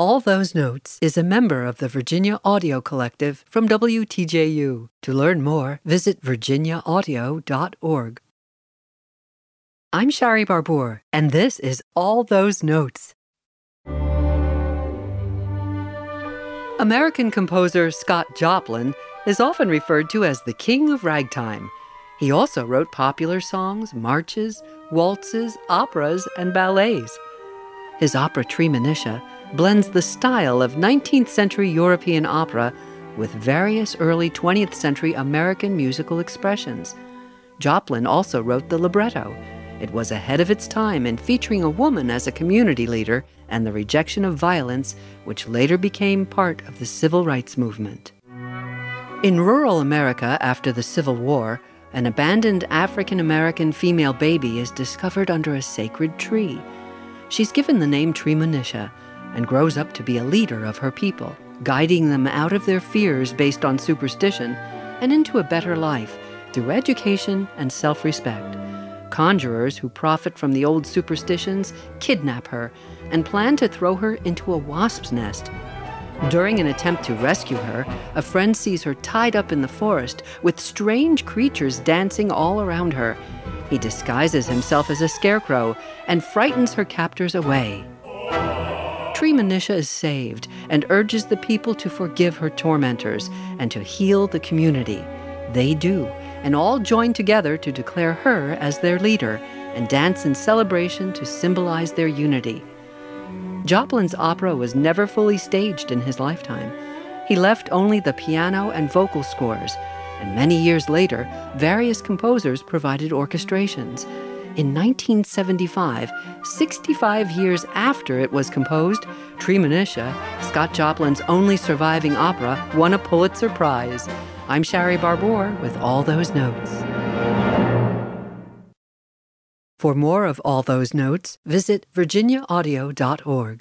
All Those Notes is a member of the Virginia Audio Collective from WTJU. To learn more, visit virginiaaudio.org. I'm Shari Barbour, and this is All Those Notes. American composer Scott Joplin is often referred to as the king of ragtime. He also wrote popular songs, marches, waltzes, operas, and ballets. His opera Treemonisha blends the style of 19th century European opera with various early 20th century American musical expressions. Joplin also wrote the libretto. It was ahead of its time in featuring a woman as a community leader and the rejection of violence, which later became part of the civil rights movement. In rural America after the Civil War, an abandoned African American female baby is discovered under a sacred tree. She's given the name Treemonisha and grows up to be a leader of her people, guiding them out of their fears based on superstition and into a better life through education and self respect. Conjurers who profit from the old superstitions kidnap her and plan to throw her into a wasp's nest. During an attempt to rescue her, a friend sees her tied up in the forest with strange creatures dancing all around her. He disguises himself as a scarecrow and frightens her captors away. Treemonisha is saved and urges the people to forgive her tormentors and to heal the community. They do, and all join together to declare her as their leader and dance in celebration to symbolize their unity. Joplin's opera was never fully staged in his lifetime. He left only the piano and vocal scores, and many years later, various composers provided orchestrations. In 1975, 65 years after it was composed, Treemonisha, Scott Joplin's only surviving opera, won a Pulitzer Prize. I'm Shari Barbour with all those notes. For more of all those notes, visit virginiaaudio.org.